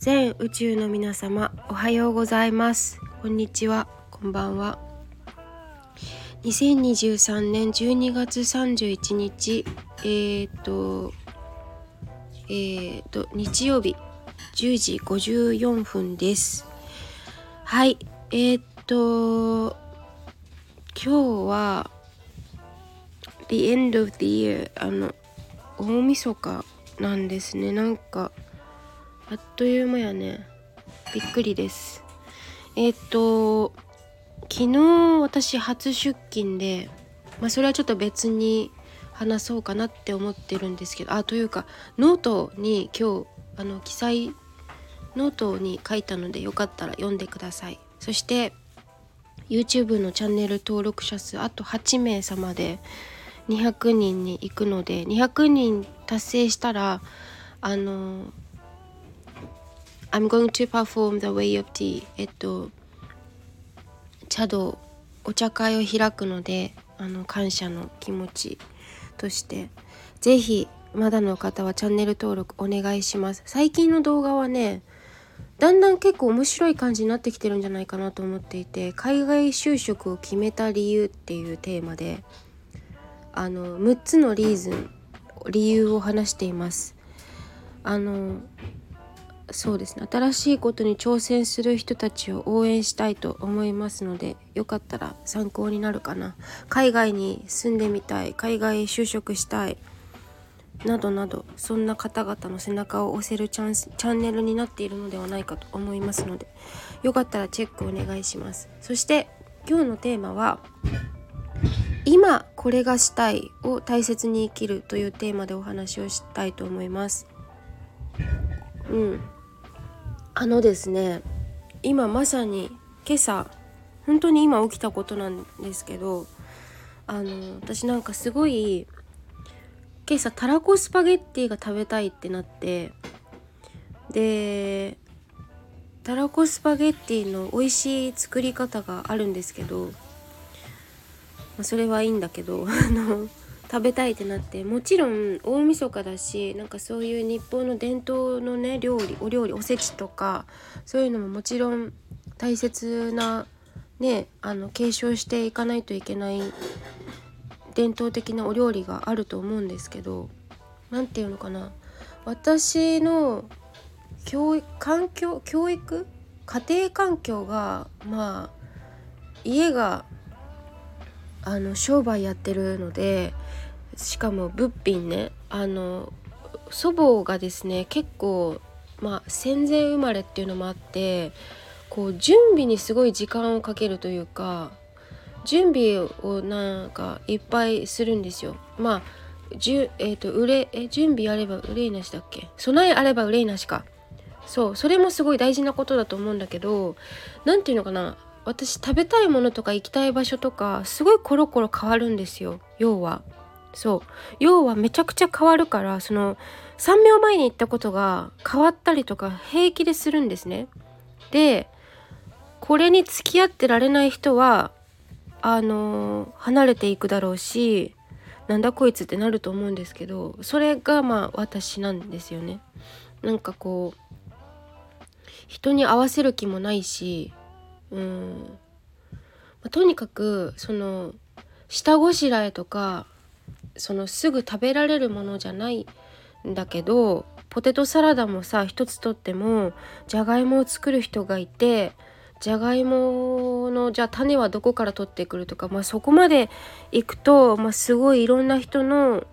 全宇宙の皆様おはようございます。こんにちは。こんばんは。2023年12月31日えー、っとえー、っと日曜日10時54分です。はい。えー、っと今日は The end of the year あの大晦日なんですね。なんかあっという間やね。びっくりです。えっ、と昨日私初出勤でまあそれはちょっと別に話そうかなって思ってるんですけどあというかノートに今日あの記載ノートに書いたのでよかったら読んでください。そして YouTube のチャンネル登録者数あと8名様で200人に行くので200人達成したらあの I'm going to perform the way of tea. えっと茶道お茶会を開くのであの感謝の気持ちとして。是非まだの方はチャンネル登録お願いします。最近の動画はねだんだん結構面白い感じになってきてるんじゃないかなと思っていて海外就職を決めた理由っていうテーマであの6つのリーズン理由を話しています。あのそうですね新しいことに挑戦する人たちを応援したいと思いますのでよかったら参考になるかな海外に住んでみたい海外就職したいなどなどそんな方々の背中を押せるチャンスチャンネルになっているのではないかと思いますのでよかったらチェックお願いしますそして今日のテーマは今これがしたいを大切に生きるというテーマでお話をしたいと思います。うん。あのですね、今まさに今朝本当に今起きたことなんですけど、あの私なんかすごい今朝たらこスパゲッティが食べたいってなってでたらこスパゲッティの美味しい作り方があるんですけどま、それはいいんだけど あの食べたいってなってもちろん大晦日だしなんかそういう日本の伝統のね料理お料理おせちとかそういうのももちろん大切なねあの継承していかないといけない伝統的なお料理があると思うんですけど何て言うのかな。私の教育環境教育？家庭環境がまあ家があの商売やってるのでしかも物品ねあの祖母がですね結構まあ戦前生まれっていうのもあってこう準備にすごい時間をかけるというか準備をなんかいっぱいするんですよ。まあじゅえーと、と憂え準備あれば憂いなしだっけ？備えあれば憂いなしか。そうそれもすごい大事なことだと思うんだけど何て言うのかな？私食べたいものとか行きたい場所とかすごいコロコロ変わるんですよ要は。そう要はめちゃくちゃ変わるからその3秒前に行ったことが変わったりとか平気でするんですね。でこれに付き合ってられない人はあの離れていくだろうしなんだこいつってなると思うんですけどそれがまあ私なんですよね。なんかこう人に合わせる気もないしうん、まあ、とにかくその下ごしらえとかそのすぐ食べられるものじゃないんだけどポテトサラダもさ一つとってもじゃがいもを作る人がいてじゃがいものじゃあ種はどこから取ってくるとか、まあ、そこまでいくと、まあ、すごいいろんな人の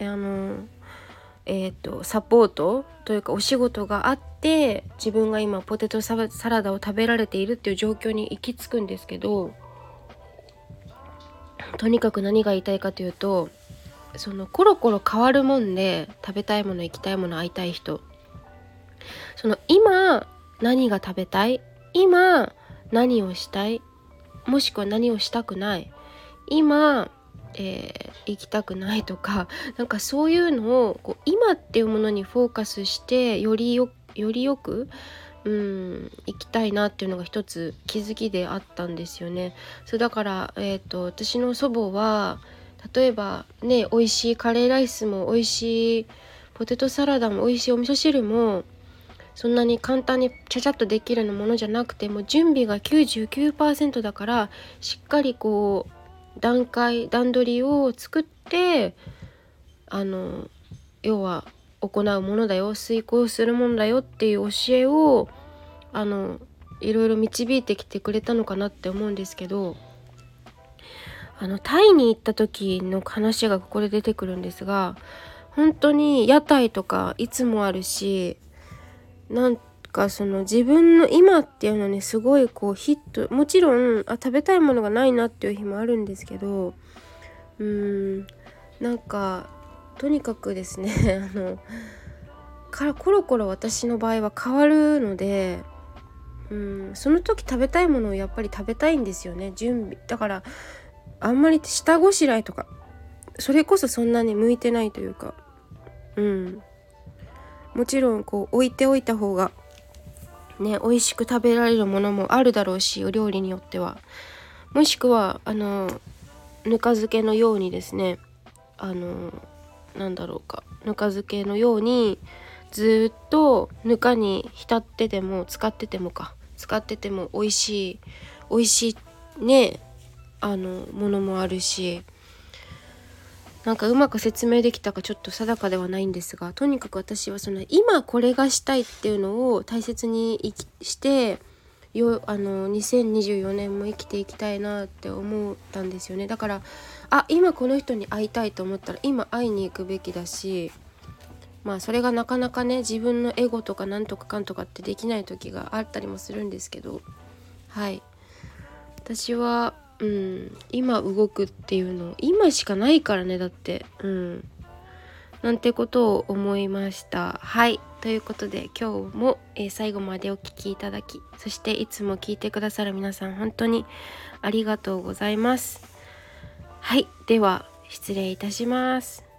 あのえーと、サポートというかお仕事があって自分が今ポテトサラダを食べられているっていう状況に行き着くんですけどとにかく何が言いたいかというとそのコロコロ変わるもんで食べたいもの行きたいもの会いたい人。その今何が食べたい？今何をしたい？もしくは何をしたくない？今えー、行きたくないとかなんかそういうのをこう今っていうものにフォーカスしてよりよよりよくうん行きたいなっていうのが一つ気づきであったんですよね。そうだから、えーと、私の祖母は例えばね美味しいカレーライスも美味しいポテトサラダも美味しいお味噌汁もそんなに簡単にちゃちゃっとできるようなものじゃなくても準備が99%だからしっかりこう段階段取りを作ってあの要は行うものだよ遂行するものだよっていう教えをあのいろいろ導いてきてくれたのかなって思うんですけどあのタイに行った時の話がここで出てくるんですが本当に屋台とかいつもあるしなんかその自分の今っていうのにすごいこうヒットもちろんあ食べたいものがないなっていう日もあるんですけどうーんなんかとにかくですね あのからコロコロ私の場合は変わるのでうんその時食べたいものをやっぱり食べたいんですよね準備。だからあんまり下ごしらえとかそれこそそんなに向いてないというかうん。もちろんこう置いておいた方がね美味しく食べられるものもあるだろうしお料理によっては。もしくはあのぬか漬けのようにですねあのなんだろうかぬか漬けのようにずっとぬかに浸ってても使っててもか。使ってても美味しい美味しいねあのものもあるしなんかうまく説明できたかちょっと定かではないんですがとにかく私はその今これがしたいっていうのを大切にしてよあの2024年も生きていきたいなって思ったんですよね。だからあ今この人に会いたいと思ったら今会いに行くべきだしまあそれがなかなかね自分のエゴとかなんとかかんとかってできない時があったりもするんですけどはい。私はうん今動くっていうの今しかないからねだって。うん。なんてことを思いました。はい。ということで今日も、えー、最後までお聴きいただきそしていつも聞いてくださる皆さん本当にありがとうございます。はいでは失礼いたします。